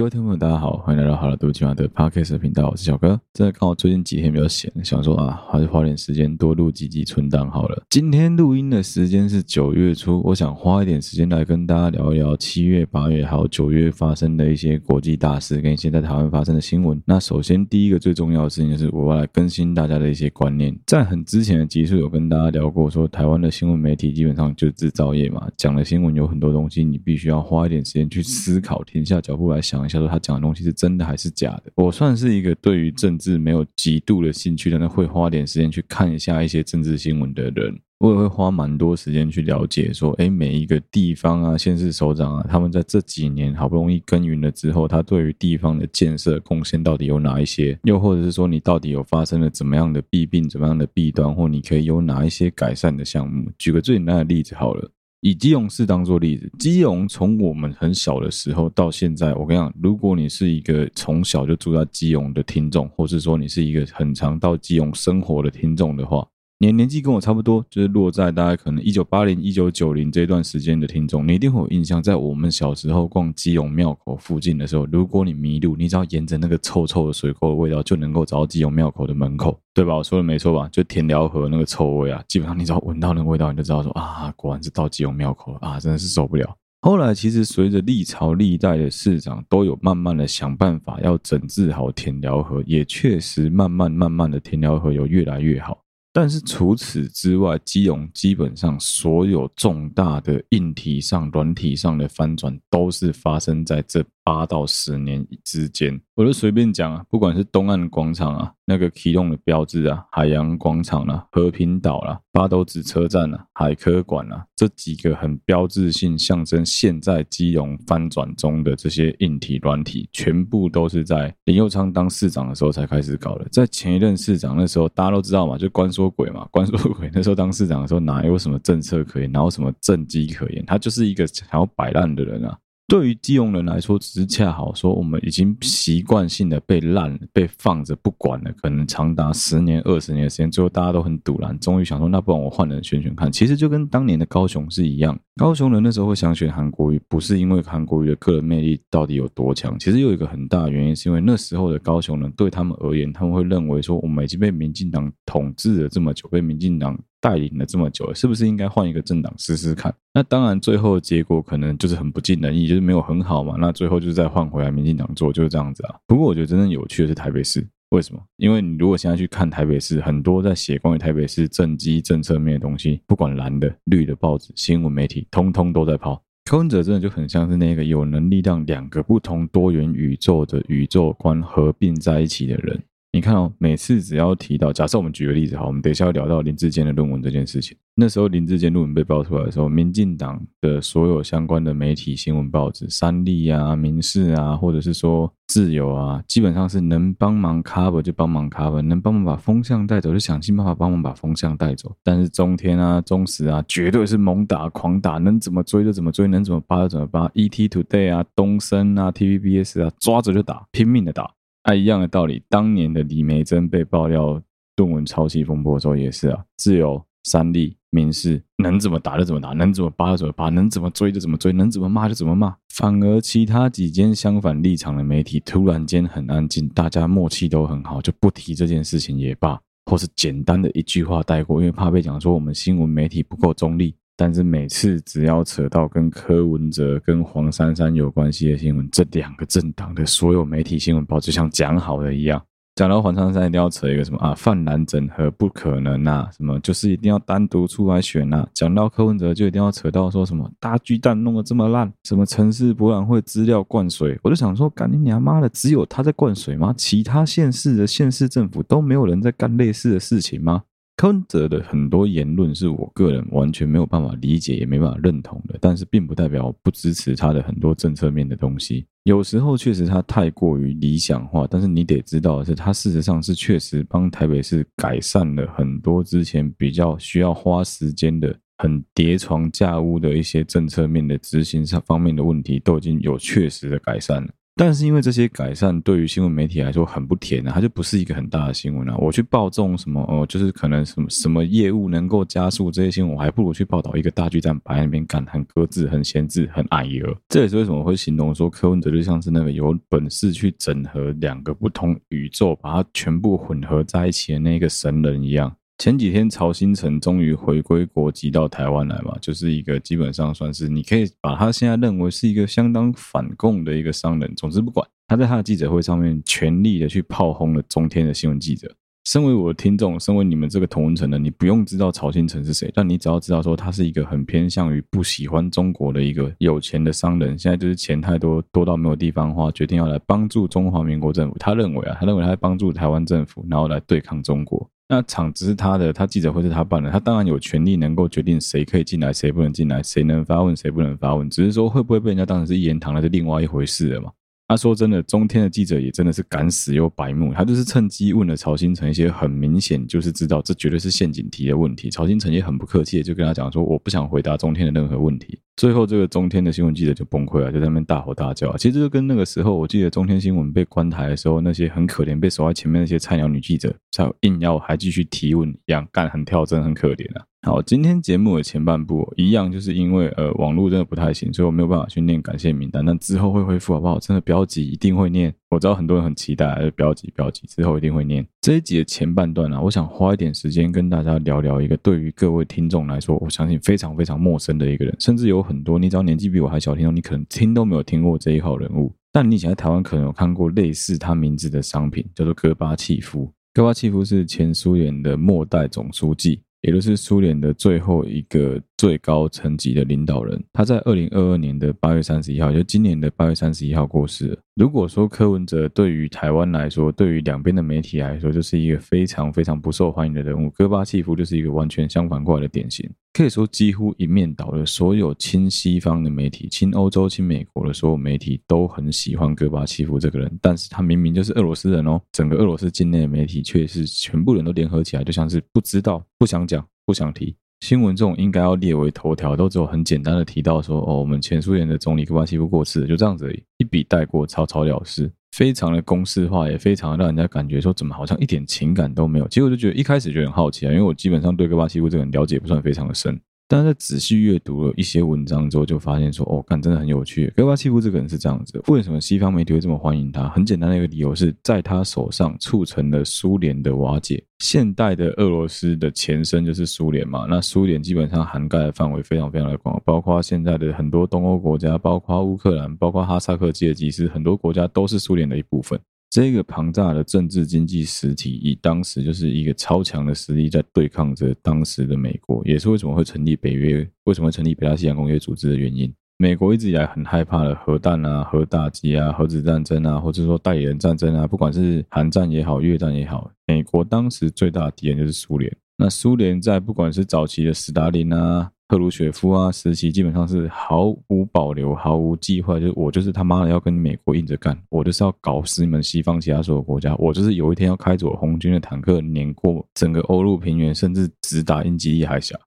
各位听众朋友，大家好，欢迎来到好了，读今晚的 Podcast 频道，我是小哥。真的刚好最近几天比较闲，想说啊，还是花点时间多录几集存档好了。今天录音的时间是九月初，我想花一点时间来跟大家聊一聊七月、八月还有九月发生的一些国际大事，跟一些在台湾发生的新闻。那首先第一个最重要的事情就是我要来更新大家的一些观念。在很之前的集数有跟大家聊过，说台湾的新闻媒体基本上就是制造业嘛，讲的新闻有很多东西，你必须要花一点时间去思考，停下脚步来想下，说他讲的东西是。真的还是假的？我算是一个对于政治没有极度的兴趣，但会花点时间去看一下一些政治新闻的人。我也会花蛮多时间去了解，说，诶，每一个地方啊，县市首长啊，他们在这几年好不容易耕耘了之后，他对于地方的建设贡献到底有哪一些？又或者是说，你到底有发生了怎么样的弊病、怎么样的弊端，或你可以有哪一些改善的项目？举个最简单的例子好了。以基隆市当做例子，基隆从我们很小的时候到现在，我跟你讲，如果你是一个从小就住在基隆的听众，或是说你是一个很常到基隆生活的听众的话。你的年纪跟我差不多，就是落在大概可能一九八零、一九九零这段时间的听众，你一定会有印象，在我们小时候逛基隆庙口附近的时候，如果你迷路，你只要沿着那个臭臭的水沟的味道，就能够找到基隆庙口的门口，对吧？我说的没错吧？就田寮河那个臭味啊，基本上你只要闻到那个味道，你就知道说啊，果然是到基隆庙口了啊，真的是受不了。后来其实随着历朝历代的市长都有慢慢的想办法要整治好田寮河，也确实慢慢慢慢的田寮河有越来越好。但是除此之外，基隆基本上所有重大的硬体上、软体上的翻转，都是发生在这八到十年之间。我就随便讲啊，不管是东岸广场啊，那个启动的标志啊，海洋广场啊，和平岛、啊，八斗子车站啊，海科馆啊，这几个很标志性象征现在基隆翻转中的这些硬体软体，全部都是在林佑昌当市长的时候才开始搞的。在前一任市长那时候，大家都知道嘛，就关说鬼嘛，关说鬼那时候当市长的时候，哪有什么政策可言，哪有什么政绩可言，他就是一个想要摆烂的人啊。对于基隆人来说，只是恰好说，我们已经习惯性的被烂、被放着不管了，可能长达十年、二十年的时间，最后大家都很堵然，终于想说，那不然我换人选选看。其实就跟当年的高雄是一样，高雄人那时候会想选韩国瑜，不是因为韩国瑜的个人魅力到底有多强，其实有一个很大的原因，是因为那时候的高雄人对他们而言，他们会认为说，我们已经被民进党统治了这么久，被民进党。带领了这么久了，是不是应该换一个政党试试看？那当然，最后结果可能就是很不尽人意，就是没有很好嘛。那最后就是再换回来，民进党做就是这样子啊。不过我觉得真正有趣的是台北市，为什么？因为你如果现在去看台北市，很多在写关于台北市政绩政策面的东西，不管蓝的绿的报纸、新闻媒体，通通都在抛。柯文哲真的就很像是那个有能力让两个不同多元宇宙的宇宙观合并在一起的人。你看哦，每次只要提到，假设我们举个例子，好，我们等一下要聊到林志坚的论文这件事情。那时候林志坚论文被爆出来的时候，民进党的所有相关的媒体、新闻报纸，三立啊、民视啊，或者是说自由啊，基本上是能帮忙 cover 就帮忙 cover，能帮忙把风向带走就想尽办法帮忙把风向带走。但是中天啊、中时啊，绝对是猛打狂打，能怎么追就怎么追，能怎么扒就怎么扒。ET Today 啊、东森啊、TVBS 啊，抓着就打，拼命的打。啊，一样的道理，当年的李梅珍被爆料论文抄袭风波的时候也是啊，自由、三立、民视能怎么打就怎么打，能怎么扒就怎么扒，能怎么追就怎么追，能怎么骂就怎么骂。反而其他几间相反立场的媒体突然间很安静，大家默契都很好，就不提这件事情也罢，或是简单的一句话带过，因为怕被讲说我们新闻媒体不够中立。但是每次只要扯到跟柯文哲、跟黄珊珊有关系的新闻，这两个政党的所有媒体新闻报就像讲好的一样，讲到黄珊珊一定要扯一个什么啊，泛蓝整合不可能啊，什么就是一定要单独出来选啊。讲到柯文哲就一定要扯到说什么大巨蛋弄得这么烂，什么城市博览会资料灌水，我就想说，干你娘妈的，只有他在灌水吗？其他县市的县市政府都没有人在干类似的事情吗？柯文哲的很多言论是我个人完全没有办法理解，也没办法认同的，但是并不代表我不支持他的很多政策面的东西。有时候确实他太过于理想化，但是你得知道的是，他事实上是确实帮台北市改善了很多之前比较需要花时间的、很叠床架屋的一些政策面的执行上方面的问题，都已经有确实的改善了。但是因为这些改善对于新闻媒体来说很不甜啊，它就不是一个很大的新闻啊。我去报这种什么哦，就是可能什么什么业务能够加速这些新闻，我还不如去报道一个大巨蛋摆在那边干，很搁置、很闲置、很矮油。这也是为什么会形容说柯文哲就像是那个有本事去整合两个不同宇宙，把它全部混合在一起的那个神人一样。前几天曹新成终于回归国籍到台湾来嘛，就是一个基本上算是你可以把他现在认为是一个相当反共的一个商人。总之不管，他在他的记者会上面全力的去炮轰了中天的新闻记者。身为我的听众，身为你们这个同文层的，你不用知道曹新成是谁，但你只要知道说他是一个很偏向于不喜欢中国的一个有钱的商人。现在就是钱太多，多到没有地方花，决定要来帮助中华民国政府。他认为啊，他认为他在帮助台湾政府，然后来对抗中国。那场子是他的，他记者会是他办的，他当然有权利能够决定谁可以进来，谁不能进来，谁能发问，谁不能发问。只是说会不会被人家当成是一言堂，那是另外一回事了嘛。他说真的，中天的记者也真的是敢死又白目，他就是趁机问了曹新成一些很明显就是知道这绝对是陷阱题的问题。曹新成也很不客气，就跟他讲说，我不想回答中天的任何问题。最后这个中天的新闻记者就崩溃了，就在那边大吼大叫。其实就跟那个时候，我记得中天新闻被关台的时候，那些很可怜被守在前面那些菜鸟女记者，才硬要还继续提问一样，干很跳针，很可怜啊。好，今天节目的前半部一样，就是因为呃网络真的不太行，所以我没有办法去念感谢名单，但之后会恢复好不好？真的不要急，一定会念。我知道很多人很期待，就不要急，不要急，之后一定会念。这一集的前半段、啊，我想花一点时间跟大家聊聊一个对于各位听众来说，我相信非常非常陌生的一个人，甚至有很多你只要年纪比我还小，听众你可能听都没有听过这一号人物，但你以前在台湾可能有看过类似他名字的商品，叫做戈巴契夫。戈巴契夫是前苏联的末代总书记。也就是苏联的最后一个最高层级的领导人，他在二零二二年的八月三十一号，就今年的八月三十一号过世了。如果说柯文哲对于台湾来说，对于两边的媒体来说，就是一个非常非常不受欢迎的人物，戈巴契夫就是一个完全相反过来的典型。可以说，几乎一面倒的所有亲西方的媒体、亲欧洲、亲美国的所有媒体都很喜欢戈巴契夫这个人，但是他明明就是俄罗斯人哦。整个俄罗斯境内的媒体却是全部人都联合起来，就像是不知道、不想讲、不想提。新闻这种应该要列为头条，都只有很简单的提到说，哦，我们前苏联的总理戈巴契夫过世，就这样子，一笔带过，草草了事，非常的公式化，也非常让人家感觉说，怎么好像一点情感都没有。其实我就觉得一开始就很好奇啊，因为我基本上对戈巴契夫这个人了解不算非常的深。但是在仔细阅读了一些文章之后，就发现说，哦，干真的很有趣。戈巴契夫这个人是这样子，为什么西方媒体会这么欢迎他？很简单的一个理由是在他手上促成了苏联的瓦解。现代的俄罗斯的前身就是苏联嘛，那苏联基本上涵盖的范围非常非常的广，包括现在的很多东欧国家，包括乌克兰，包括哈萨克、吉尔吉斯，很多国家都是苏联的一部分。这个庞大的政治经济实体，以当时就是一个超强的实力在对抗着当时的美国，也是为什么会成立北约，为什么会成立北大西洋公约组织的原因。美国一直以来很害怕的核弹啊、核打击啊、核子战争啊，或者说代理人战争啊，不管是韩战也好、越战也好，美国当时最大的敌人就是苏联。那苏联在不管是早期的斯大林啊。赫鲁雪夫啊，时期基本上是毫无保留、毫无计划，就是我就是他妈的要跟美国硬着干，我就是要搞死你们西方其他所有国家，我就是有一天要开着我红军的坦克碾过整个欧陆平原，甚至直达英吉利海峡。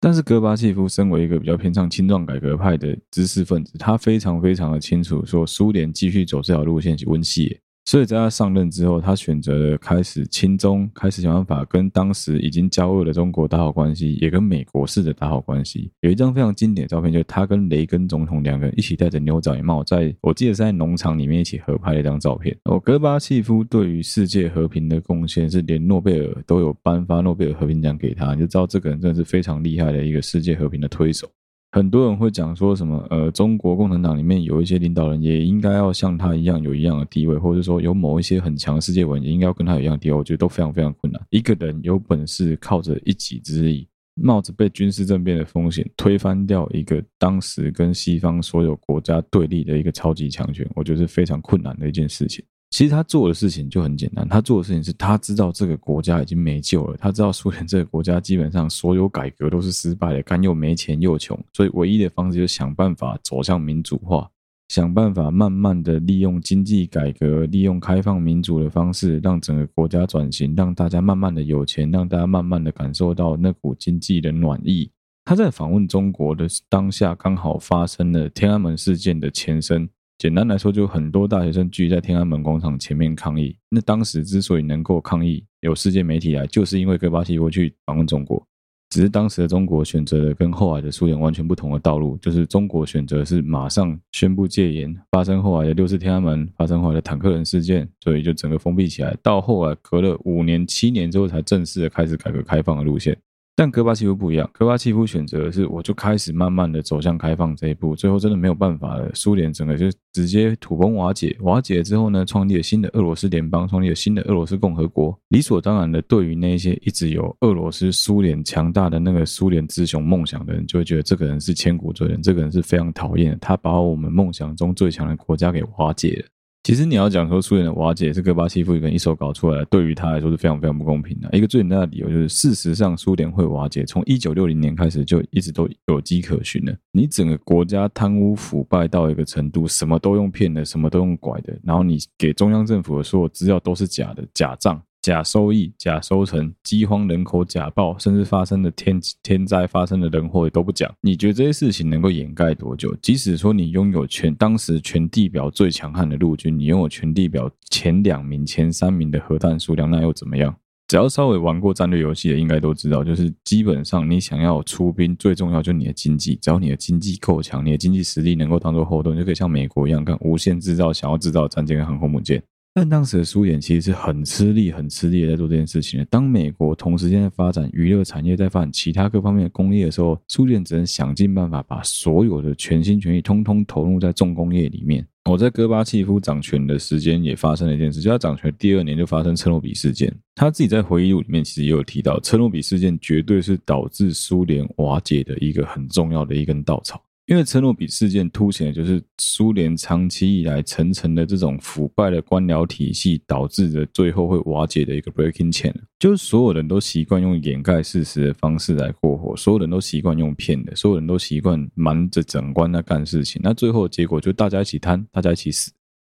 但是戈巴契夫身为一个比较偏向青壮改革派的知识分子，他非常非常的清楚，说苏联继续走这条路线是温系。所以在他上任之后，他选择了开始亲中，开始想办法跟当时已经交恶的中国打好关系，也跟美国试着打好关系。有一张非常经典的照片，就是他跟雷根总统两个人一起戴着牛仔帽，在我记得是在农场里面一起合拍的一张照片。哦，戈巴契夫对于世界和平的贡献是连诺贝尔都有颁发诺贝尔和平奖给他，你就知道这个人真的是非常厉害的一个世界和平的推手。很多人会讲说什么，呃，中国共产党里面有一些领导人也应该要像他一样有一样的地位，或者说有某一些很强的世界文也应该要跟他有一样的地位，我觉得都非常非常困难。一个人有本事靠着一己之力，冒着被军事政变的风险推翻掉一个当时跟西方所有国家对立的一个超级强权，我觉得是非常困难的一件事情。其实他做的事情就很简单，他做的事情是他知道这个国家已经没救了，他知道苏联这个国家基本上所有改革都是失败的，干又没钱又穷，所以唯一的方式就是想办法走向民主化，想办法慢慢的利用经济改革，利用开放民主的方式，让整个国家转型，让大家慢慢的有钱，让大家慢慢的感受到那股经济的暖意。他在访问中国的当下，刚好发生了天安门事件的前身。简单来说，就很多大学生聚在天安门广场前面抗议。那当时之所以能够抗议，有世界媒体来，就是因为戈巴契夫去访问中国。只是当时的中国选择了跟后来的苏联完全不同的道路，就是中国选择是马上宣布戒严，发生后来的六四天安门，发生后来的坦克人事件，所以就整个封闭起来。到后来隔了五年、七年之后，才正式的开始改革开放的路线。但戈巴契夫不一样，戈巴契夫选择的是，我就开始慢慢的走向开放这一步，最后真的没有办法了，苏联整个就直接土崩瓦解，瓦解之后呢，创立了新的俄罗斯联邦，创立了新的俄罗斯共和国。理所当然的，对于那些一直有俄罗斯苏联强大的那个苏联之雄梦想的人，就会觉得这个人是千古罪人，这个人是非常讨厌的，他把我们梦想中最强的国家给瓦解了。其实你要讲说苏联的瓦解是戈巴契夫一个人一手搞出来的，对于他来说是非常非常不公平的。一个最简单的理由就是，事实上苏联会瓦解，从一九六零年开始就一直都有迹可循了。你整个国家贪污腐败到一个程度，什么都用骗的，什么都用拐的，然后你给中央政府的所有资料都是假的，假账。假收益、假收成、饥荒、人口假报，甚至发生的天天灾、发生的人祸也都不讲。你觉得这些事情能够掩盖多久？即使说你拥有全当时全地表最强悍的陆军，你拥有全地表前两名、前三名的核弹数量，那又怎么样？只要稍微玩过战略游戏的，应该都知道，就是基本上你想要出兵，最重要就是你的经济。只要你的经济够强，你的经济实力能够当做后盾，就可以像美国一样，干无限制造想要制造战舰跟航空母舰。但当时的苏联其实是很吃力、很吃力的在做这件事情的。当美国同时间在发展娱乐产业，在发展其他各方面的工业的时候，苏联只能想尽办法把所有的全心全意通通投入在重工业里面。我在戈巴契夫掌权的时间也发生了一件事，就他掌权第二年就发生车诺比事件。他自己在回忆录里面其实也有提到，车诺比事件绝对是导致苏联瓦解的一个很重要的一根稻草。因为车诺比事件凸显的就是苏联长期以来层层的这种腐败的官僚体系导致的最后会瓦解的一个 breaking chain，就是所有人都习惯用掩盖事实的方式来过活，所有人都习惯用骗的，所有人都习惯瞒着整官在干事情，那最后结果就大家一起贪，大家一起死。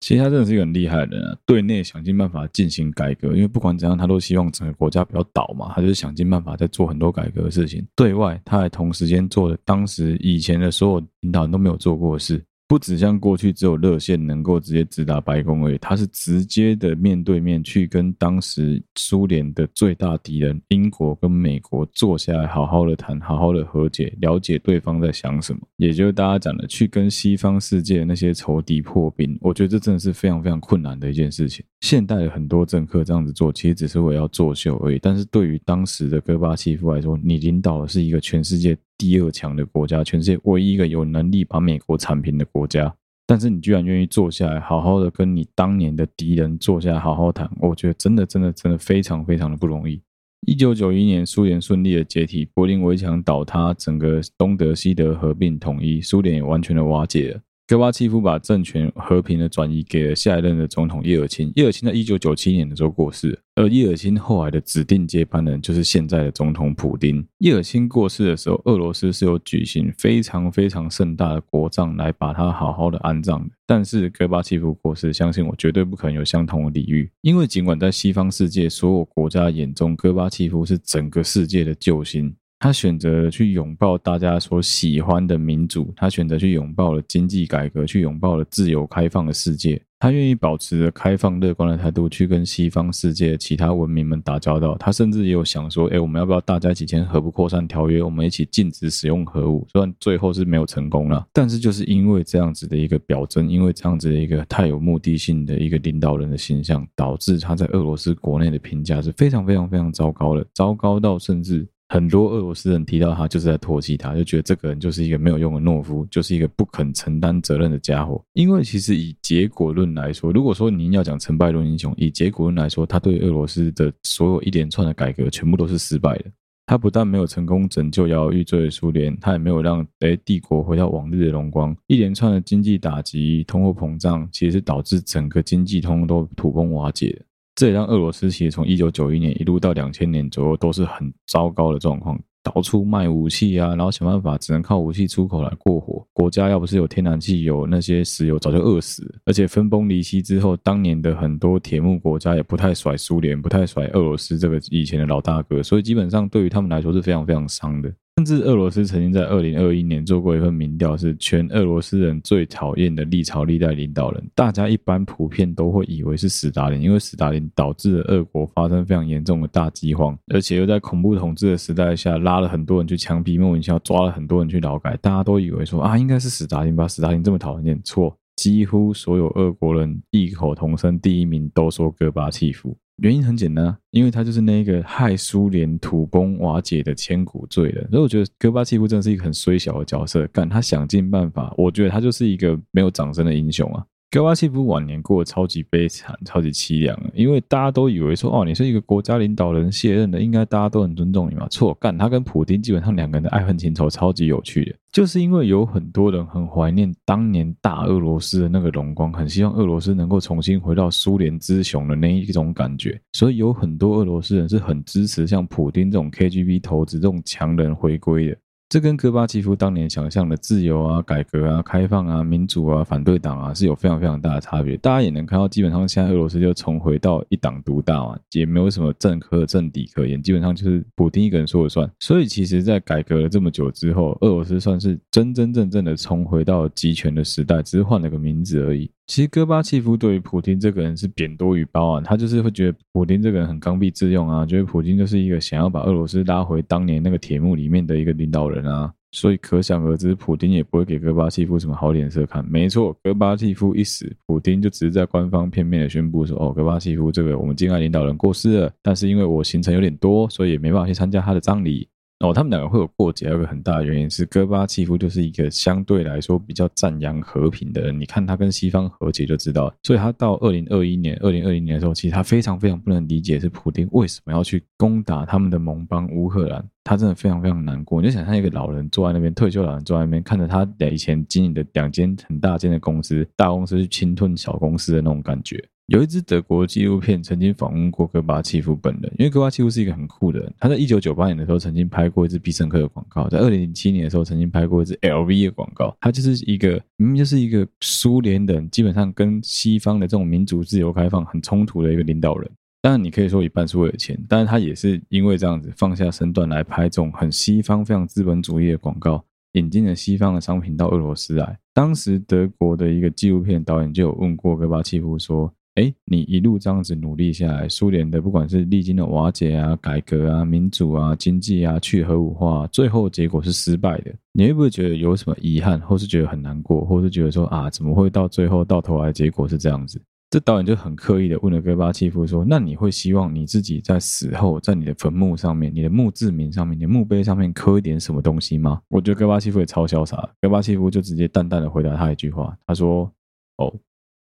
其实他真的是一个很厉害的人啊，对内想尽办法进行改革，因为不管怎样，他都希望整个国家不要倒嘛，他就是想尽办法在做很多改革的事情。对外，他还同时间做了当时以前的所有领导人都没有做过的事。不只像过去只有热线能够直接直达白宫而已，他是直接的面对面去跟当时苏联的最大敌人英国跟美国坐下来好好的谈，好好的和解，了解对方在想什么。也就是大家讲的，去跟西方世界那些仇敌破冰。我觉得这真的是非常非常困难的一件事情。现代的很多政客这样子做，其实只是为了要作秀而已。但是对于当时的戈巴契夫来说，你领导的是一个全世界。第二强的国家，全世界唯一一个有能力把美国铲平的国家，但是你居然愿意坐下来，好好的跟你当年的敌人坐下来好好谈，我觉得真的真的真的非常非常的不容易。一九九一年，苏联顺利的解体，柏林围墙倒塌，整个东德西德合并统一，苏联也完全的瓦解了。戈巴契夫把政权和平的转移给了下一任的总统叶尔钦。叶尔钦在一九九七年的时候过世，而叶尔钦后来的指定接班人就是现在的总统普丁。叶尔钦过世的时候，俄罗斯是有举行非常非常盛大的国葬来把他好好的安葬的。但是戈巴契夫过世，相信我绝对不可能有相同的礼遇，因为尽管在西方世界所有国家眼中，戈巴契夫是整个世界的救星。他选择去拥抱大家所喜欢的民主，他选择去拥抱了经济改革，去拥抱了自由开放的世界。他愿意保持着开放乐观的态度去跟西方世界其他文明们打交道。他甚至也有想说：“哎，我们要不要大家一起签核不扩散条约？我们一起禁止使用核武？”虽然最后是没有成功了，但是就是因为这样子的一个表征，因为这样子的一个太有目的性的一个领导人的形象，导致他在俄罗斯国内的评价是非常非常非常糟糕的，糟糕到甚至。很多俄罗斯人提到他，就是在唾弃他，就觉得这个人就是一个没有用的懦夫，就是一个不肯承担责任的家伙。因为其实以结果论来说，如果说您要讲成败论英雄，以结果论来说，他对俄罗斯的所有一连串的改革全部都是失败的。他不但没有成功拯救摇摇欲坠的苏联，他也没有让诶帝国回到往日的荣光。一连串的经济打击、通货膨胀，其实是导致整个经济通都土崩瓦解。这也让俄罗斯其实从一九九一年一路到两千年左右都是很糟糕的状况，到处卖武器啊，然后想办法只能靠武器出口来过活。国家要不是有天然气，有那些石油，早就饿死。而且分崩离析之后，当年的很多铁幕国家也不太甩苏联，不太甩俄罗斯这个以前的老大哥，所以基本上对于他们来说是非常非常伤的。甚至俄罗斯曾经在二零二一年做过一份民调，是全俄罗斯人最讨厌的历朝历代领导人。大家一般普遍都会以为是史达林，因为史达林导致了俄国发生非常严重的大饥荒，而且又在恐怖统治的时代下拉了很多人去枪毙，莫名其妙抓了很多人去劳改。大家都以为说啊，应该是史达林吧？史达林这么讨厌，错，几乎所有俄国人异口同声，第一名都说戈巴契夫。原因很简单，因为他就是那个害苏联土崩瓦解的千古罪人。所以我觉得戈巴契夫真的是一个很衰小的角色，干他想尽办法，我觉得他就是一个没有掌声的英雄啊。戈巴契夫晚年过得超级悲惨、超级凄凉，因为大家都以为说，哦，你是一个国家领导人卸任的，应该大家都很尊重你嘛。错，干他跟普丁基本上两个人的爱恨情仇超级有趣的，就是因为有很多人很怀念当年大俄罗斯的那个荣光，很希望俄罗斯能够重新回到苏联之雄的那一种感觉，所以有很多俄罗斯人是很支持像普丁这种 KGB 头子这种强人回归的。这跟戈巴契夫当年想象的自由啊、改革啊、开放啊、民主啊、反对党啊是有非常非常大的差别。大家也能看到，基本上现在俄罗斯就重回到一党独大嘛，也没有什么政客政敌可言，基本上就是普丁一个人说了算。所以，其实，在改革了这么久之后，俄罗斯算是真真正正的重回到集权的时代，只是换了个名字而已。其实戈巴契夫对于普京这个人是贬多于褒啊，他就是会觉得普京这个人很刚愎自用啊，觉得普京就是一个想要把俄罗斯拉回当年那个铁幕里面的一个领导人啊，所以可想而知，普京也不会给戈巴契夫什么好脸色看。没错，戈巴契夫一死，普京就只是在官方片面的宣布说，哦，戈巴契夫这个我们敬爱领导人过世了，但是因为我行程有点多，所以也没办法去参加他的葬礼。哦，他们两个会有过节，有个很大的原因是戈巴契夫就是一个相对来说比较赞扬和平的人。你看他跟西方和解就知道，所以他到二零二一年、二零二零年的时候，其实他非常非常不能理解是普丁为什么要去攻打他们的盟邦乌克兰，他真的非常非常难过。你就想象一个老人坐在那边，退休老人坐在那边，看着他以前经营的两间很大间的公司，大公司去侵吞小公司的那种感觉。有一支德国纪录片曾经访问过戈巴契夫本人，因为戈巴契夫是一个很酷的人。他在一九九八年的时候曾经拍过一支必胜客的广告，在二零零七年的时候曾经拍过一支 LV 的广告。他就是一个明明就是一个苏联人，基本上跟西方的这种民主、自由、开放很冲突的一个领导人。当然，你可以说一半是为了钱，但是他也是因为这样子放下身段来拍这种很西方、非常资本主义的广告，引进了西方的商品到俄罗斯来。当时德国的一个纪录片导演就有问过戈巴契夫说。哎，你一路这样子努力下来，苏联的不管是历经的瓦解啊、改革啊、民主啊、经济啊、去核武化，最后结果是失败的。你会不会觉得有什么遗憾，或是觉得很难过，或是觉得说啊，怎么会到最后到头来结果是这样子？这导演就很刻意的问了戈巴契夫说：“那你会希望你自己在死后，在你的坟墓上面、你的墓志铭上面、你的墓碑上面刻一点什么东西吗？”我觉得戈巴契夫也超潇洒，戈巴契夫就直接淡淡的回答他一句话，他说：“哦。”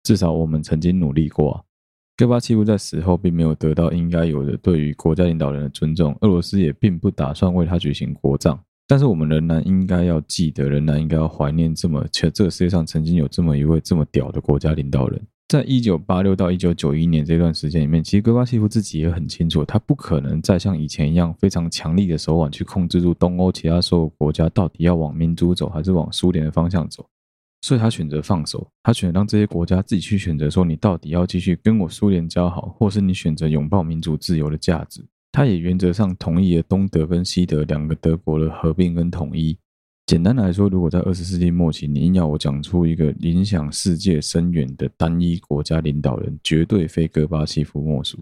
至少我们曾经努力过啊。戈巴契夫在死后并没有得到应该有的对于国家领导人的尊重，俄罗斯也并不打算为他举行国葬。但是我们仍然应该要记得，仍然应该要怀念这么，且这个世界上曾经有这么一位这么屌的国家领导人。在一九八六到一九九一年这段时间里面，其实戈巴契夫自己也很清楚，他不可能再像以前一样非常强力的手腕去控制住东欧其他所有国家到底要往民主走还是往苏联的方向走。所以他选择放手，他选择让这些国家自己去选择，说你到底要继续跟我苏联交好，或是你选择拥抱民主自由的价值。他也原则上同意了东德跟西德两个德国的合并跟统一。简单来说，如果在二十世纪末期，你硬要我讲出一个影响世界深远的单一国家领导人，绝对非戈巴契夫莫属。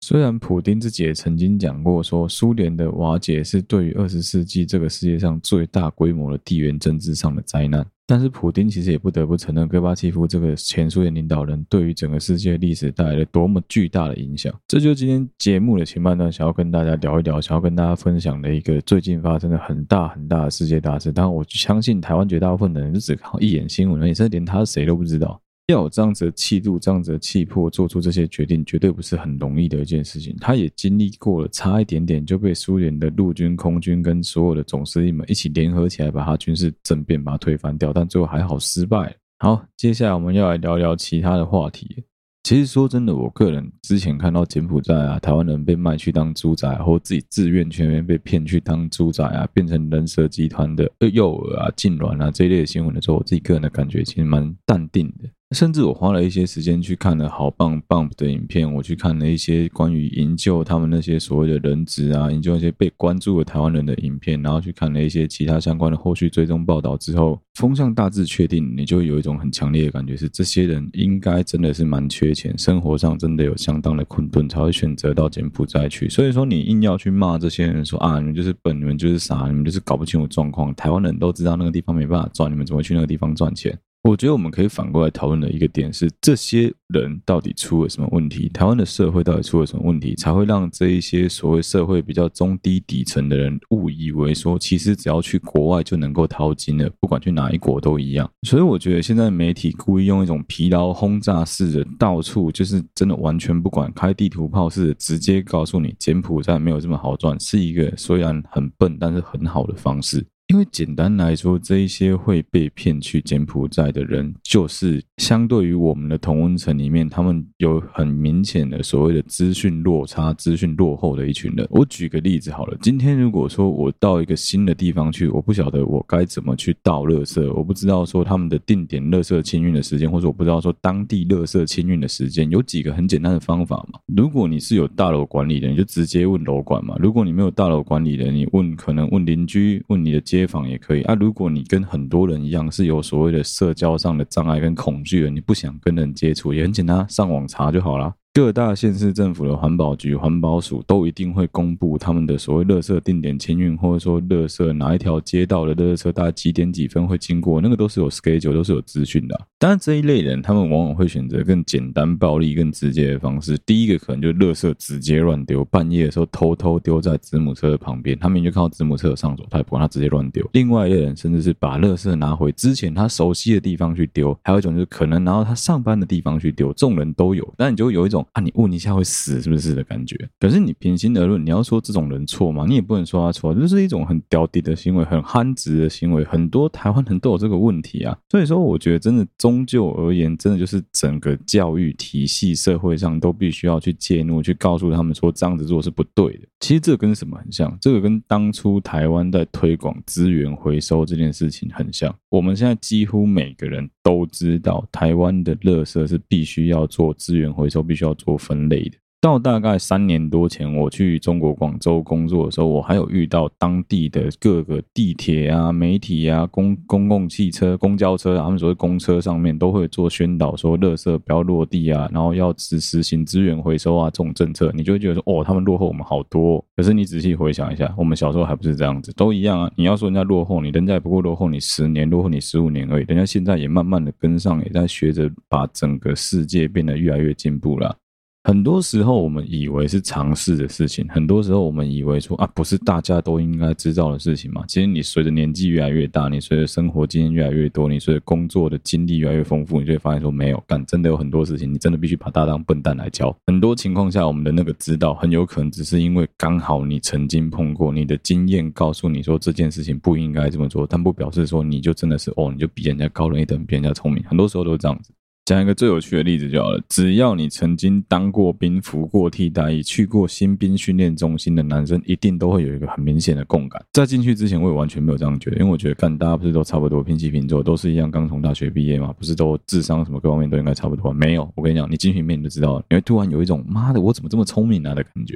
虽然普丁自己也曾经讲过，说苏联的瓦解是对于二十世纪这个世界上最大规模的地缘政治上的灾难。但是普丁其实也不得不承认，戈巴契夫这个前苏联领导人对于整个世界历史带来了多么巨大的影响。这就是今天节目的前半段，想要跟大家聊一聊，想要跟大家分享的一个最近发生的很大很大的世界大事。当然，我相信台湾绝大部分的人就只看一眼新闻，也是连他是谁都不知道。要有这样子的气度，这样子的气魄，做出这些决定，绝对不是很容易的一件事情。他也经历过了，差一点点就被苏联的陆军、空军跟所有的总司令们一起联合起来，把他军事政变把他推翻掉，但最后还好失败。好，接下来我们要来聊聊其他的话题。其实说真的，我个人之前看到柬埔寨啊，台湾人被卖去当猪仔，或自己自愿全员被骗去当猪仔啊，变成人蛇集团的诱饵啊、痉挛啊这一类的新闻的时候，我自己个人的感觉其实蛮淡定的。甚至我花了一些时间去看了好棒 Bump 的影片，我去看了一些关于营救他们那些所谓的人质啊，营救一些被关注的台湾人的影片，然后去看了一些其他相关的后续追踪报道之后，风向大致确定，你就有一种很强烈的感觉是，这些人应该真的是蛮缺钱，生活上真的有相当的困顿，才会选择到柬埔寨去。所以说，你硬要去骂这些人说啊，你们就是笨，你们就是傻，你们就是搞不清楚状况，台湾人都知道那个地方没办法赚，你们怎么去那个地方赚钱？我觉得我们可以反过来讨论的一个点是，这些人到底出了什么问题？台湾的社会到底出了什么问题，才会让这一些所谓社会比较中低底层的人误以为说，其实只要去国外就能够淘金了，不管去哪一国都一样。所以我觉得现在媒体故意用一种疲劳轰炸式的，到处就是真的完全不管，开地图炮式的，直接告诉你柬埔寨没有这么好赚，是一个虽然很笨，但是很好的方式。因为简单来说，这一些会被骗去柬埔寨的人，就是相对于我们的同温层里面，他们有很明显的所谓的资讯落差、资讯落后的一群人。我举个例子好了，今天如果说我到一个新的地方去，我不晓得我该怎么去倒垃圾，我不知道说他们的定点垃圾清运的时间，或者我不知道说当地垃圾清运的时间，有几个很简单的方法嘛。如果你是有大楼管理的，你就直接问楼管嘛；如果你没有大楼管理的，你问可能问邻居、问你的街。街访也可以啊。如果你跟很多人一样是有所谓的社交上的障碍跟恐惧的，你不想跟人接触，也很简单，上网查就好了。各大县市政府的环保局、环保署都一定会公布他们的所谓垃圾定点清运，或者说垃圾哪一条街道的垃圾车大概几点几分会经过，那个都是有 schedule，都是有资讯的。当然，这一类人他们往往会选择更简单、暴力、更直接的方式。第一个可能就是垃圾直接乱丢，半夜的时候偷偷丢在子母车的旁边，他们就看到子母车有上锁，他也不管他直接乱丢。另外一类人甚至是把垃圾拿回之前他熟悉的地方去丢，还有一种就是可能拿到他上班的地方去丢，众人都有，但你就有一种。啊，你问一下会死是不是的感觉？可是你平心而论，你要说这种人错吗？你也不能说他错，这是一种很屌敌的行为，很憨直的行为。很多台湾人都有这个问题啊。所以说，我觉得真的终究而言，真的就是整个教育体系、社会上都必须要去介入，去告诉他们说这样子做是不对的。其实这跟什么很像？这个跟当初台湾在推广资源回收这件事情很像。我们现在几乎每个人都知道，台湾的垃圾是必须要做资源回收，必须要做分类的。到大概三年多前，我去中国广州工作的时候，我还有遇到当地的各个地铁啊、媒体啊、公公共汽车、公交车，他们所谓公车上面都会做宣导，说垃圾不要落地啊，然后要实实行资源回收啊这种政策，你就会觉得说，哦，他们落后我们好多。可是你仔细回想一下，我们小时候还不是这样子，都一样啊。你要说人家落后你，人家也不过落后你十年，落后你十五年而已。人家现在也慢慢的跟上，也在学着把整个世界变得越来越进步了。很多时候我们以为是常识的事情，很多时候我们以为说啊，不是大家都应该知道的事情嘛。其实你随着年纪越来越大，你随着生活经验越来越多，你随着工作的经历越来越丰富，你就会发现说没有，干真的有很多事情，你真的必须把它当笨蛋来教。很多情况下，我们的那个知道，很有可能只是因为刚好你曾经碰过，你的经验告诉你说这件事情不应该这么做，但不表示说你就真的是哦，你就比人家高人一等，比人家聪明。很多时候都是这样子。讲一个最有趣的例子就好了。只要你曾经当过兵、服过替代役、去过新兵训练中心的男生，一定都会有一个很明显的共感。在进去之前，我也完全没有这样觉得，因为我觉得干大家不是都差不多，平起平坐，都是一样，刚从大学毕业嘛，不是都智商什么各方面都应该差不多？没有，我跟你讲，你进去里面你就知道了，你会突然有一种妈的，我怎么这么聪明啊的感觉。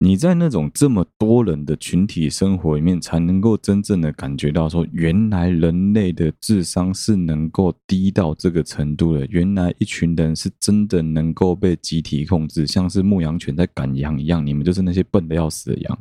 你在那种这么多人的群体生活里面，才能够真正的感觉到说，原来人类的智商是能够低到这个程度的。原来一群人是真的能够被集体控制，像是牧羊犬在赶羊一样。你们就是那些笨的要死的羊。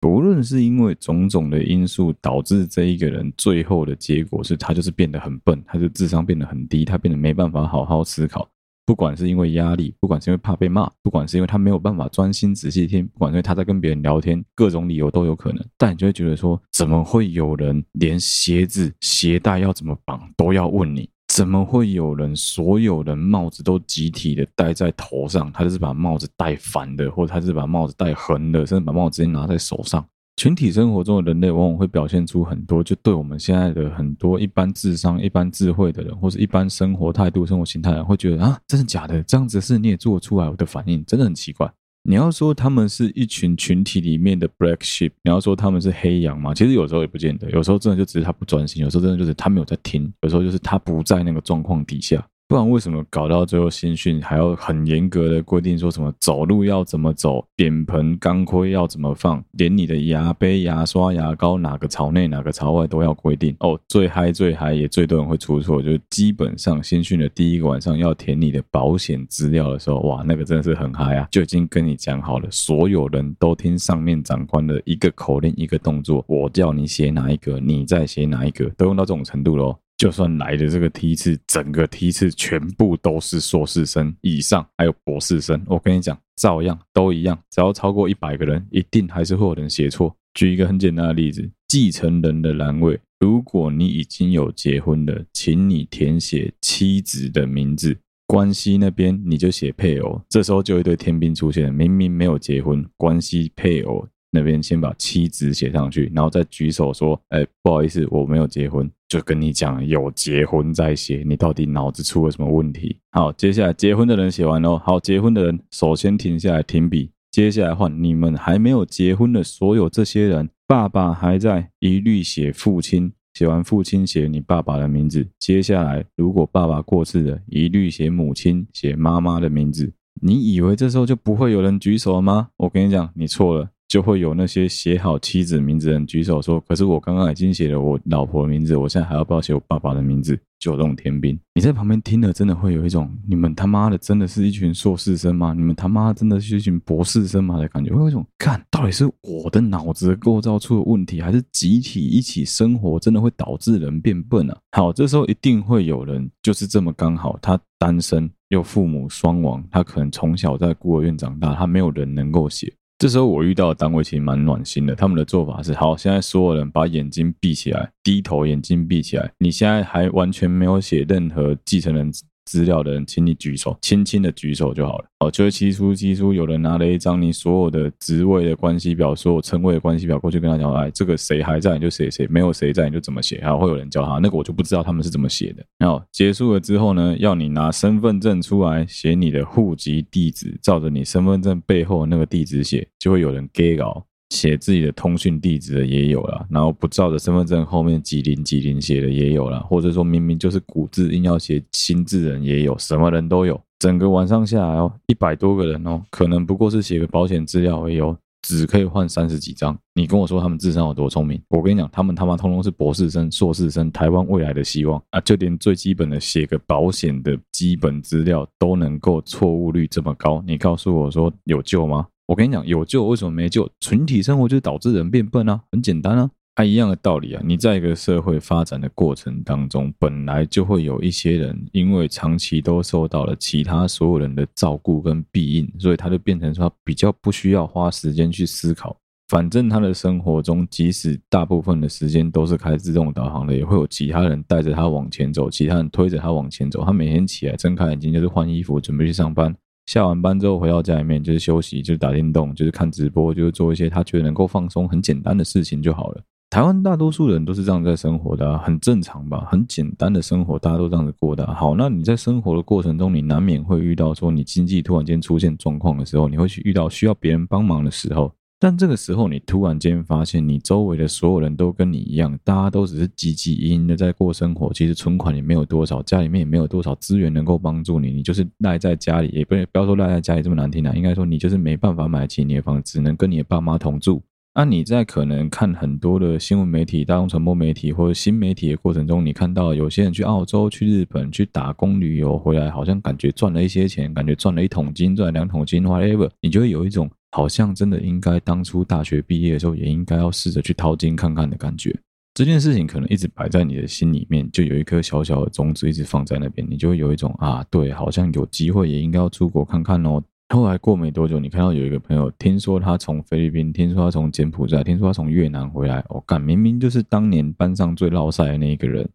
不论是因为种种的因素导致这一个人最后的结果是他就是变得很笨，他的智商变得很低，他变得没办法好好思考。不管是因为压力，不管是因为怕被骂，不管是因为他没有办法专心仔细听，不管是因为他在跟别人聊天，各种理由都有可能。但你就会觉得说，怎么会有人连鞋子鞋带要怎么绑都要问你？怎么会有人所有人帽子都集体的戴在头上？他就是把帽子戴反的，或者他是把帽子戴横的，甚至把帽子直接拿在手上。群体生活中的人类往往会表现出很多，就对我们现在的很多一般智商、一般智慧的人，或是一般生活态度、生活形态的人，会觉得啊，真的假的？这样子的事你也做出来，我的反应真的很奇怪。你要说他们是一群群体里面的 black sheep，你要说他们是黑羊吗？其实有时候也不见得，有时候真的就只是他不专心，有时候真的就是他没有在听，有时候就是他不在那个状况底下。不然为什么搞到最后新训还要很严格的规定，说什么走路要怎么走，脸盆钢盔要怎么放，连你的牙杯、牙刷、牙膏哪个朝内哪个朝外都要规定哦。最嗨最嗨也最多人会出错，就是基本上新训的第一个晚上要填你的保险资料的时候，哇，那个真的是很嗨啊，就已经跟你讲好了，所有人都听上面长官的一个口令一个动作，我叫你写哪一个，你再写哪一个，都用到这种程度喽。就算来的这个梯次，整个梯次全部都是硕士生以上，还有博士生，我跟你讲，照样都一样，只要超过一百个人，一定还是会有人写错。举一个很简单的例子，继承人的栏位，如果你已经有结婚了，请你填写妻子的名字，关系那边你就写配偶，这时候就一堆天兵出现，明明没有结婚，关系配偶。那边先把妻子写上去，然后再举手说：“哎，不好意思，我没有结婚。”就跟你讲有结婚再写，你到底脑子出了什么问题？好，接下来结婚的人写完喽。好，结婚的人首先停下来停笔，接下来换你们还没有结婚的所有这些人，爸爸还在，一律写父亲。写完父亲，写你爸爸的名字。接下来如果爸爸过世了，一律写母亲，写妈妈的名字。你以为这时候就不会有人举手了吗？我跟你讲，你错了。就会有那些写好妻子名字的人举手说：“可是我刚刚已经写了我老婆的名字，我现在还要不要写我爸爸的名字？”就有这种天兵，你在旁边听了，真的会有一种你们他妈的真的是一群硕士生吗？你们他妈真的是一群博士生吗的感觉？会有一种看到底是我的脑子构造出了问题，还是集体一起生活真的会导致人变笨啊？好，这时候一定会有人就是这么刚好，他单身又父母双亡，他可能从小在孤儿院长大，他没有人能够写。这时候我遇到的单位其实蛮暖心的，他们的做法是：好，现在所有人把眼睛闭起来，低头，眼睛闭起来。你现在还完全没有写任何继承人资料的人，请你举手，轻轻的举手就好了。哦，就会七出七出，有人拿了一张你所有的职位的关系表，所有称谓的关系表过去跟他讲，哎，这个谁还在你就写谁，没有谁在你就怎么写。还会有人教他，那个我就不知道他们是怎么写的。然后结束了之后呢，要你拿身份证出来写你的户籍地址，照着你身份证背后那个地址写，就会有人给稿。写自己的通讯地址的也有了，然后不照着身份证后面几零几零写的也有了，或者说明明就是古字硬要写新字人也有，什么人都有。整个晚上下来哦，一百多个人哦，可能不过是写个保险资料而已哦，只可以换三十几张。你跟我说他们智商有多聪明？我跟你讲，他们他妈通通是博士生、硕士生，台湾未来的希望啊！就连最基本的写个保险的基本资料都能够错误率这么高，你告诉我说有救吗？我跟你讲，有救为什么没救？群体生活就导致人变笨啊，很简单啊，还、啊、一样的道理啊。你在一个社会发展的过程当中，本来就会有一些人，因为长期都受到了其他所有人的照顾跟庇应，所以他就变成说他比较不需要花时间去思考。反正他的生活中，即使大部分的时间都是开自动导航的，也会有其他人带着他往前走，其他人推着他往前走。他每天起来睁开眼睛就是换衣服，准备去上班。下完班之后回到家里面就是休息，就是打电动，就是看直播，就是做一些他觉得能够放松、很简单的事情就好了。台湾大多数人都是这样在生活的，很正常吧？很简单的生活，大家都这样子过的。好，那你在生活的过程中，你难免会遇到说你经济突然间出现状况的时候，你会去遇到需要别人帮忙的时候。但这个时候，你突然间发现，你周围的所有人都跟你一样，大家都只是汲汲营营的在过生活，其实存款也没有多少，家里面也没有多少资源能够帮助你，你就是赖在家里，也不不要说赖在家里这么难听啊，应该说你就是没办法买起你的房子，只能跟你的爸妈同住。那你在可能看很多的新闻媒体、大众传播媒体或者新媒体的过程中，你看到有些人去澳洲、去日本去打工旅游回来，好像感觉赚了一些钱，感觉赚了一桶金、赚了两桶金，whatever，你就会有一种。好像真的应该当初大学毕业的时候，也应该要试着去淘金看看的感觉。这件事情可能一直摆在你的心里面，就有一颗小小的种子一直放在那边，你就会有一种啊，对，好像有机会也应该要出国看看哦。后来过没多久，你看到有一个朋友，听说他从菲律宾，听说他从柬埔寨，听说他从越南回来，我干，明明就是当年班上最落赛的那一个人。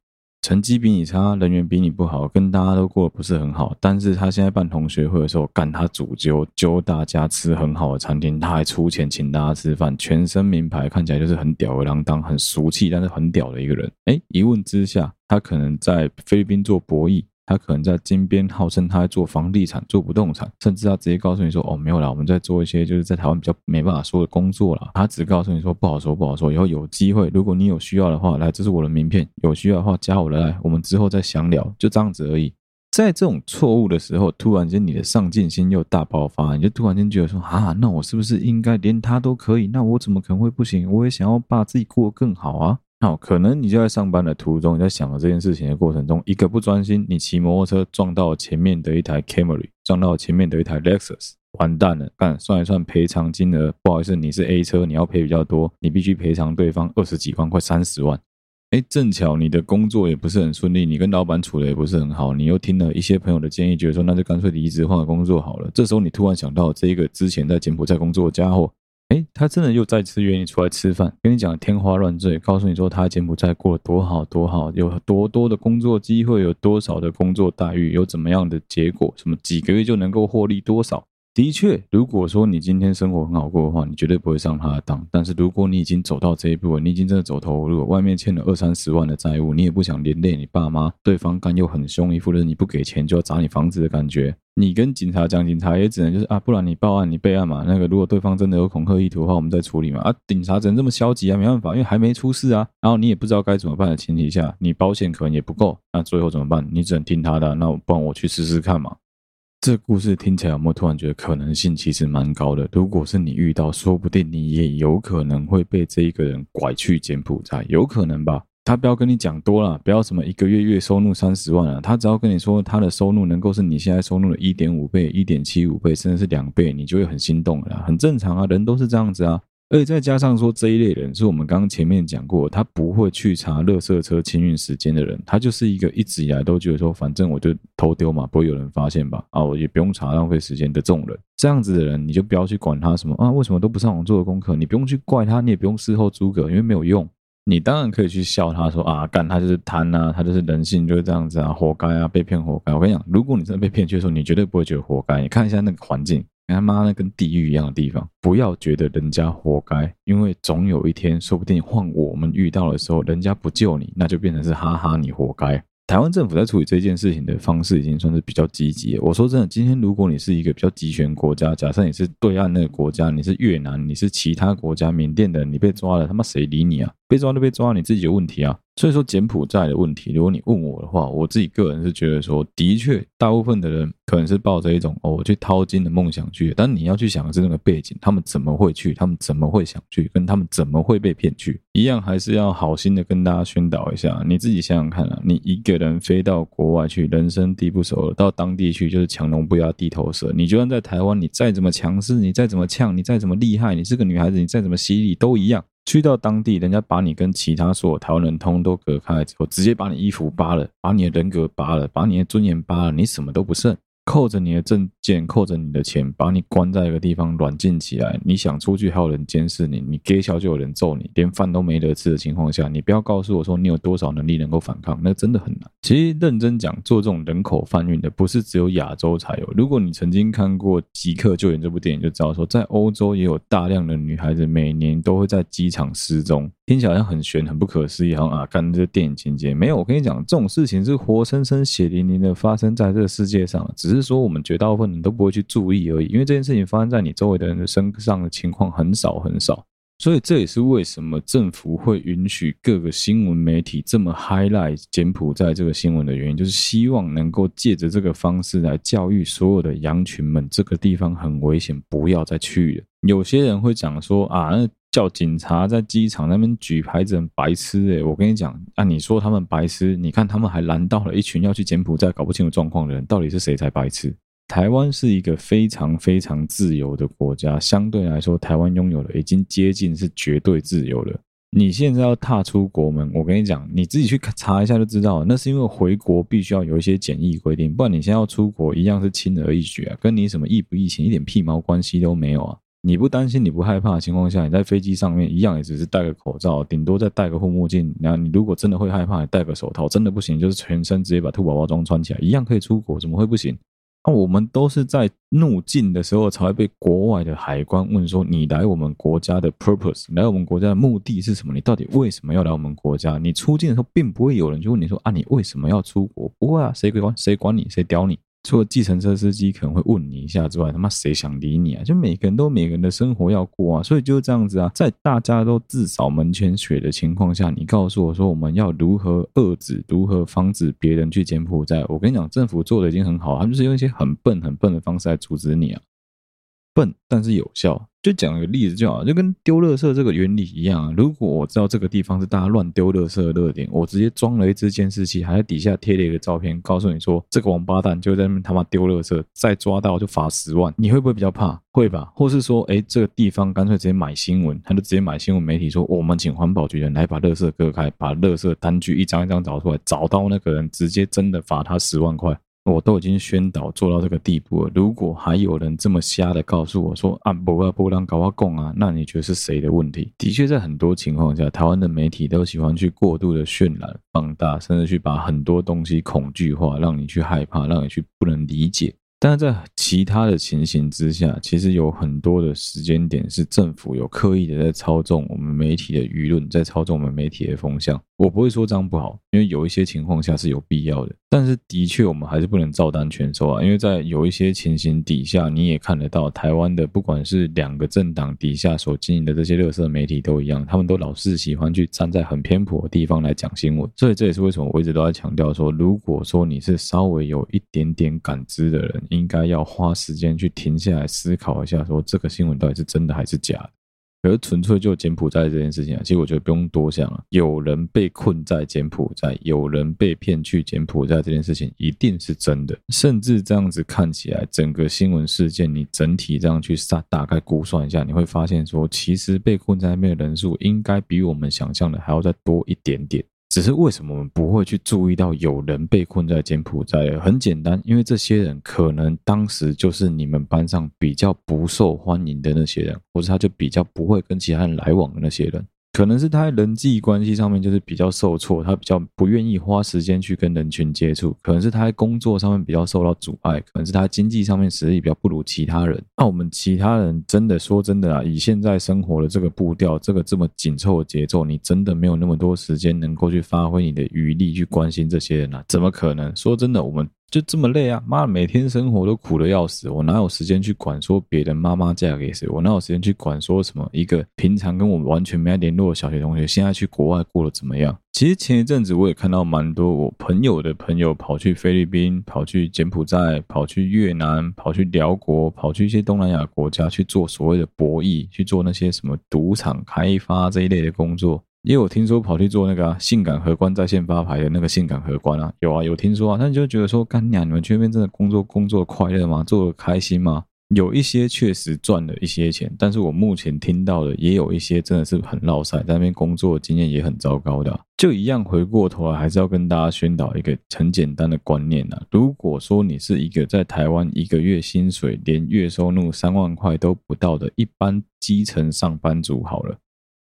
成绩比你差，人缘比你不好，跟大家都过得不是很好。但是他现在办同学会的时候，干他主揪揪大家吃很好的餐厅，他还出钱请大家吃饭，全身名牌，看起来就是很吊儿郎当、很俗气，但是很屌的一个人。哎，一问之下，他可能在菲律宾做博弈。他可能在金边号称他在做房地产、做不动产，甚至他直接告诉你说：“哦，没有啦，我们在做一些就是在台湾比较没办法说的工作啦。”他只告诉你说：“不好说，不好说，以后有机会，如果你有需要的话，来，这是我的名片，有需要的话加我的来，我们之后再详聊，就这样子而已。”在这种错误的时候，突然间你的上进心又大爆发，你就突然间觉得说啊，那我是不是应该连他都可以？那我怎么可能会不行？我也想要把自己过得更好啊！那可能你就在上班的途中，你在想着这件事情的过程中，一个不专心，你骑摩托车撞到前面的一台 Camry，撞到前面的一台 Lexus，完蛋了！干，算一算赔偿金额，不好意思，你是 A 车，你要赔比较多，你必须赔偿对方二十几万，快三十万。哎，正巧你的工作也不是很顺利，你跟老板处的也不是很好，你又听了一些朋友的建议，觉得说那就干脆离职换个工作好了。这时候你突然想到这一个之前在柬埔寨工作的家伙，哎，他真的又再次约你出来吃饭，跟你讲天花乱坠，告诉你说他柬埔寨过得多好多好，有多多的工作机会，有多少的工作待遇，有怎么样的结果，什么几个月就能够获利多少。的确，如果说你今天生活很好过的话，你绝对不会上他的当。但是如果你已经走到这一步了，你已经真的走投无路，外面欠了二三十万的债务，你也不想连累你爸妈，对方干又很凶，一副就是你不给钱就要砸你房子的感觉。你跟警察讲，警察也只能就是啊，不然你报案，你备案嘛。那个如果对方真的有恐吓意图的话，我们再处理嘛。啊，警察只能这么消极啊，没办法，因为还没出事啊。然后你也不知道该怎么办的前提下，你保险可能也不够，那最后怎么办？你只能听他的，那不然我去试试看嘛。这故事听起来有没有突然觉得可能性其实蛮高的？如果是你遇到，说不定你也有可能会被这一个人拐去柬埔寨，有可能吧？他不要跟你讲多了，不要什么一个月月收入三十万啊，他只要跟你说他的收入能够是你现在收入的一点五倍、一点七五倍，甚至是两倍，你就会很心动了，很正常啊，人都是这样子啊。而且再加上说，这一类人是我们刚刚前面讲过，他不会去查垃圾车清运时间的人，他就是一个一直以来都觉得说，反正我就偷丢嘛，不会有人发现吧？啊，我也不用查，浪费时间的这种人，这样子的人，你就不要去管他什么啊，为什么都不上网做的功课？你不用去怪他，你也不用事后诸葛，因为没有用。你当然可以去笑他说啊，干他就是贪啊，他就是人性就是这样子啊，活该啊，被骗活该。我跟你讲，如果你真的被骗去的时候，你绝对不会觉得活该。你看一下那个环境。他妈的跟地狱一样的地方，不要觉得人家活该，因为总有一天，说不定换我们遇到的时候，人家不救你，那就变成是哈哈你活该。台湾政府在处理这件事情的方式已经算是比较积极。我说真的，今天如果你是一个比较集权国家，假设你是对岸那个国家，你是越南，你是其他国家，缅甸的，你被抓了，他妈谁理你啊？被抓就被抓，你自己有问题啊。所以说柬埔寨的问题，如果你问我的话，我自己个人是觉得说，的确，大部分的人可能是抱着一种哦，我去淘金的梦想去，但你要去想的是那个背景，他们怎么会去，他们怎么会想去，跟他们怎么会被骗去，一样还是要好心的跟大家宣导一下。你自己想想看啊，你一个人飞到国外去，人生地不熟，到当地去就是强龙不压地头蛇。你就算在台湾，你再怎么强势，你再怎么呛，你再怎么厉害，你是个女孩子，你再怎么犀利，都一样。去到当地，人家把你跟其他所有台湾人通都隔开之后，直接把你衣服扒了，把你的人格扒了，把你的尊严扒了，你什么都不剩。扣着你的证件，扣着你的钱，把你关在一个地方软禁起来。你想出去，还有人监视你；你给小就有人揍你，连饭都没得吃的情况下，你不要告诉我说你有多少能力能够反抗，那真的很难。其实认真讲，做这种人口贩运的，不是只有亚洲才有。如果你曾经看过《即刻救援》这部电影，就知道说，在欧洲也有大量的女孩子每年都会在机场失踪。听起来好像很玄、很不可思议，好像啊，看这电影情节没有。我跟你讲，这种事情是活生生、血淋淋的发生在这个世界上，只是说我们绝大部分你都不会去注意而已。因为这件事情发生在你周围的人的身上的情况很少很少，所以这也是为什么政府会允许各个新闻媒体这么 highlight 柬埔寨这个新闻的原因，就是希望能够借着这个方式来教育所有的羊群们，这个地方很危险，不要再去了。有些人会讲说啊，那。叫警察在机场那边举牌子很白痴诶、我跟你讲，啊，你说他们白痴，你看他们还拦到了一群要去柬埔寨搞不清楚状况的人，到底是谁才白痴？台湾是一个非常非常自由的国家，相对来说，台湾拥有的已经接近是绝对自由了。你现在要踏出国门，我跟你讲，你自己去查一下就知道了，那是因为回国必须要有一些检疫规定，不然你现在要出国一样是轻而易举啊，跟你什么疫不疫情一点屁毛关系都没有啊。你不担心、你不害怕的情况下，你在飞机上面一样也只是戴个口罩，顶多再戴个护目镜。然后你如果真的会害怕，你戴个手套，真的不行，就是全身直接把兔宝宝装穿起来，一样可以出国，怎么会不行？那我们都是在入境的时候才会被国外的海关问说：“你来我们国家的 purpose，来我们国家的目的是什么？你到底为什么要来我们国家？”你出境的时候，并不会有人就问你说：“啊，你为什么要出国？”不会啊，谁管谁管你？谁屌你？除了计程车司机可能会问你一下之外，他妈谁想理你啊？就每个人都每个人的生活要过啊，所以就这样子啊，在大家都自扫门前雪的情况下，你告诉我说我们要如何遏制、如何防止别人去柬埔寨？我跟你讲，政府做的已经很好，他们就是用一些很笨、很笨的方式来阻止你啊，笨但是有效。就讲个例子就好，就跟丢垃圾这个原理一样啊。如果我知道这个地方是大家乱丢垃圾的热点，我直接装了一支监视器，还在底下贴了一个照片，告诉你说这个王八蛋就在那边他妈丢垃圾，再抓到就罚十万，你会不会比较怕？会吧？或是说，哎，这个地方干脆直接买新闻，他就直接买新闻媒体说，我们请环保局人来把垃圾割开，把垃圾单据一张一张找出来，找到那个人，直接真的罚他十万块。我都已经宣导做到这个地步了，如果还有人这么瞎的告诉我说啊，不啊不让搞啊供啊，那你觉得是谁的问题？的确，在很多情况下，台湾的媒体都喜欢去过度的渲染、放大，甚至去把很多东西恐惧化，让你去害怕，让你去不能理解。但是在其他的情形之下，其实有很多的时间点是政府有刻意的在操纵我们媒体的舆论，在操纵我们媒体的风向。我不会说这样不好，因为有一些情况下是有必要的。但是的确，我们还是不能照单全收啊，因为在有一些情形底下，你也看得到台湾的不管是两个政党底下所经营的这些乐色媒体都一样，他们都老是喜欢去站在很偏颇的地方来讲新闻。所以这也是为什么我一直都在强调说，如果说你是稍微有一点点感知的人，应该要花时间去停下来思考一下，说这个新闻到底是真的还是假的。而纯粹就柬埔寨这件事情啊，其实我觉得不用多想啊。有人被困在柬埔寨，有人被骗去柬埔寨这件事情，一定是真的。甚至这样子看起来，整个新闻事件，你整体这样去大大概估算一下，你会发现说，其实被困在那边的人数，应该比我们想象的还要再多一点点。只是为什么我们不会去注意到有人被困在柬埔寨？很简单，因为这些人可能当时就是你们班上比较不受欢迎的那些人，或者他就比较不会跟其他人来往的那些人。可能是他在人际关系上面就是比较受挫，他比较不愿意花时间去跟人群接触。可能是他在工作上面比较受到阻碍，可能是他经济上面实力比较不如其他人。那我们其他人真的说真的啊，以现在生活的这个步调，这个这么紧凑的节奏，你真的没有那么多时间能够去发挥你的余力去关心这些人啊？怎么可能？说真的，我们。就这么累啊！妈，每天生活都苦得要死，我哪有时间去管说别人妈妈嫁给谁？我哪有时间去管说什么一个平常跟我完全没联络的小学同学，现在去国外过得怎么样？其实前一阵子我也看到蛮多我朋友的朋友跑去菲律宾、跑去柬埔寨、跑去越南、跑去寮国、跑去一些东南亚国家去做所谓的博弈，去做那些什么赌场开发这一类的工作。也有听说跑去做那个、啊、性感荷官在线发牌的那个性感荷官啊，有啊，有听说啊，但你就觉得说，干娘，你们去那边真的工作工作快乐吗？做的开心吗？有一些确实赚了一些钱，但是我目前听到的也有一些真的是很落赛，在那边工作经验也很糟糕的、就一样回过头来，还是要跟大家宣导一个很简单的观念啊，如果说你是一个在台湾一个月薪水连月收入三万块都不到的一般基层上班族，好了。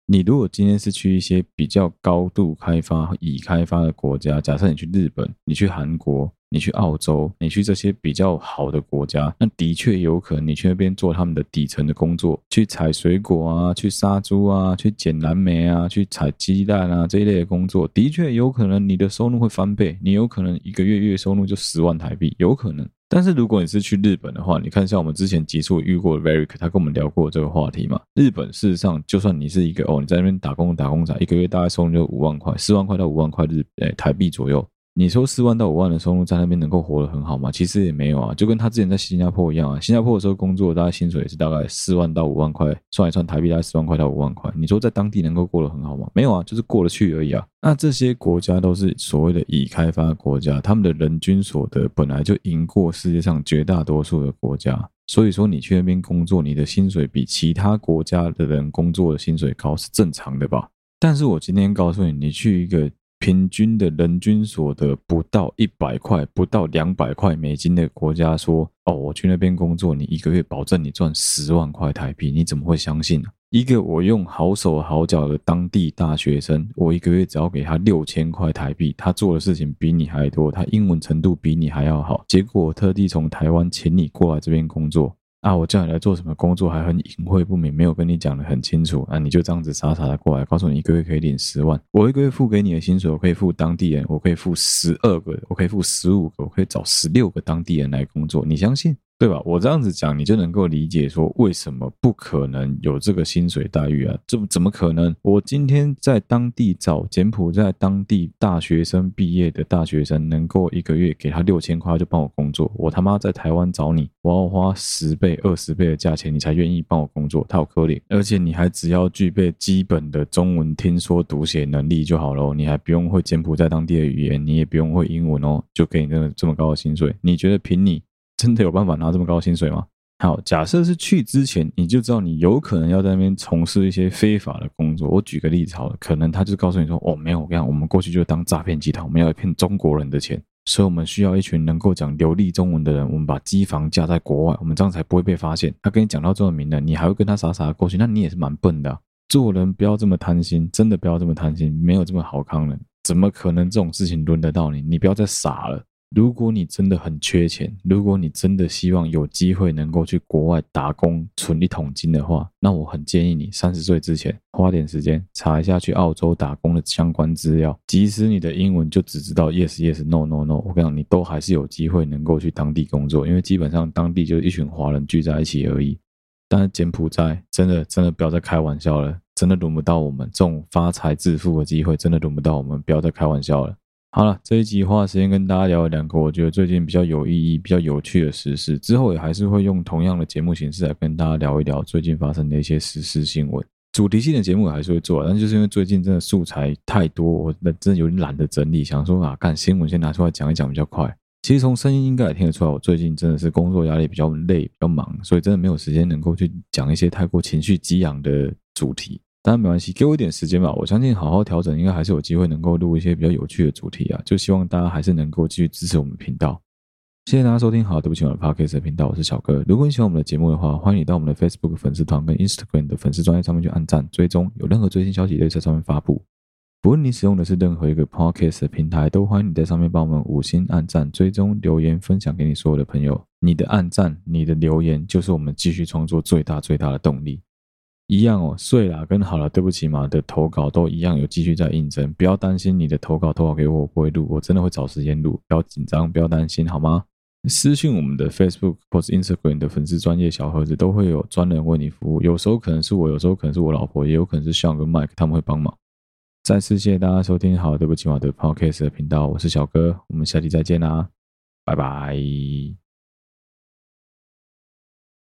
你如果今天是去一些比较高度开发、已开发的国家，假设你去日本、你去韩国、你去澳洲、你去这些比较好的国家，那的确有可能你去那边做他们的底层的工作，去采水果啊、去杀猪啊、去捡蓝莓啊、去采鸡蛋啊这一类的工作，的确有可能你的收入会翻倍，你有可能一个月月收入就十万台币，有可能。但是如果你是去日本的话，你看像我们之前集数遇过的 Varick，他跟我们聊过这个话题嘛。日本事实上，就算你是一个哦，你在那边打工打工仔，一个月大概收入就五万块，四万块到五万块日诶台币左右。你说四万到五万的收入在那边能够活得很好吗？其实也没有啊，就跟他之前在新加坡一样啊。新加坡的时候工作，大概薪水也是大概四万到五万块，算一算台币大概四万块到五万块。你说在当地能够过得很好吗？没有啊，就是过得去而已啊。那这些国家都是所谓的已开发国家，他们的人均所得本来就赢过世界上绝大多数的国家，所以说你去那边工作，你的薪水比其他国家的人工作的薪水高是正常的吧？但是我今天告诉你，你去一个。平均的人均所得不到一百块，不到两百块美金的国家说：“哦，我去那边工作，你一个月保证你赚十万块台币。”你怎么会相信呢？一个我用好手好脚的当地大学生，我一个月只要给他六千块台币，他做的事情比你还多，他英文程度比你还要好，结果我特地从台湾请你过来这边工作。啊，我叫你来做什么工作还很隐晦不明，没有跟你讲得很清楚啊，你就这样子傻傻的过来，告诉你一个月可以领十万，我一个月付给你的薪水，我可以付当地人，我可以付十二个，我可以付十五个，我可以找十六个当地人来工作，你相信？对吧？我这样子讲，你就能够理解说为什么不可能有这个薪水待遇啊？这怎么可能？我今天在当地找柬埔寨当地大学生毕业的大学生，能够一个月给他六千块就帮我工作。我他妈在台湾找你，我要花十倍、二十倍的价钱，你才愿意帮我工作？太可怜！而且你还只要具备基本的中文听说读写能力就好了，你还不用会柬埔寨当地的语言，你也不用会英文哦，就给你这么这么高的薪水？你觉得凭你？真的有办法拿这么高薪水吗？好，假设是去之前你就知道你有可能要在那边从事一些非法的工作。我举个例子好了，可能他就告诉你说：“哦，没有，我跟你讲，我们过去就当诈骗集团，我们要骗中国人的钱，所以我们需要一群能够讲流利中文的人，我们把机房架在国外，我们这样才不会被发现。”他跟你讲到这么明了，你还会跟他傻傻的过去？那你也是蛮笨的。做人不要这么贪心，真的不要这么贪心，没有这么好康的，怎么可能这种事情轮得到你？你不要再傻了。如果你真的很缺钱，如果你真的希望有机会能够去国外打工存一桶金的话，那我很建议你三十岁之前花点时间查一下去澳洲打工的相关资料。即使你的英文就只知道 yes yes no no no，我跟你讲，你都还是有机会能够去当地工作，因为基本上当地就是一群华人聚在一起而已。但是柬埔寨真的真的不要再开玩笑了，真的轮不到我们这种发财致富的机会，真的轮不到我们，不要再开玩笑了。好了，这一集花时间跟大家聊了两个我觉得最近比较有意义、比较有趣的时事，之后也还是会用同样的节目形式来跟大家聊一聊最近发生的一些时事新闻。主题性的节目还是会做，但就是因为最近真的素材太多，我真的有点懒得整理，想说啊，看新闻先拿出来讲一讲比较快。其实从声音应该也听得出来，我最近真的是工作压力比较累、比较忙，所以真的没有时间能够去讲一些太过情绪激昂的主题。当然没关系，给我一点时间吧。我相信好好调整，应该还是有机会能够录一些比较有趣的主题啊。就希望大家还是能够继续支持我们频道。谢谢大家收听，好，对不起，我的 Podcast 频道，我是小哥。如果你喜欢我们的节目的话，欢迎你到我们的 Facebook 粉丝团跟 Instagram 的粉丝专页上面去按赞追踪，有任何最新消息都在上面发布。不论你使用的是任何一个 Podcast 的平台，都欢迎你在上面帮我们五星按赞追踪留言分享给你所有的朋友。你的按赞、你的留言，就是我们继续创作最大最大的动力。一样哦，睡啦，跟好了，对不起嘛的投稿都一样，有继续在应征，不要担心你的投稿投稿给我，我不会录，我真的会找时间录，不要紧张，不要担心，好吗？私讯我们的 Facebook 或是 Instagram 的粉丝专业小盒子都会有专人为你服务，有时候可能是我，有时候可能是我老婆，也有可能是 Sean 跟 Mike 他们会帮忙。再次谢谢大家收听好，对不起嘛的 Podcast 的频道，我是小哥，我们下期再见啦，拜拜。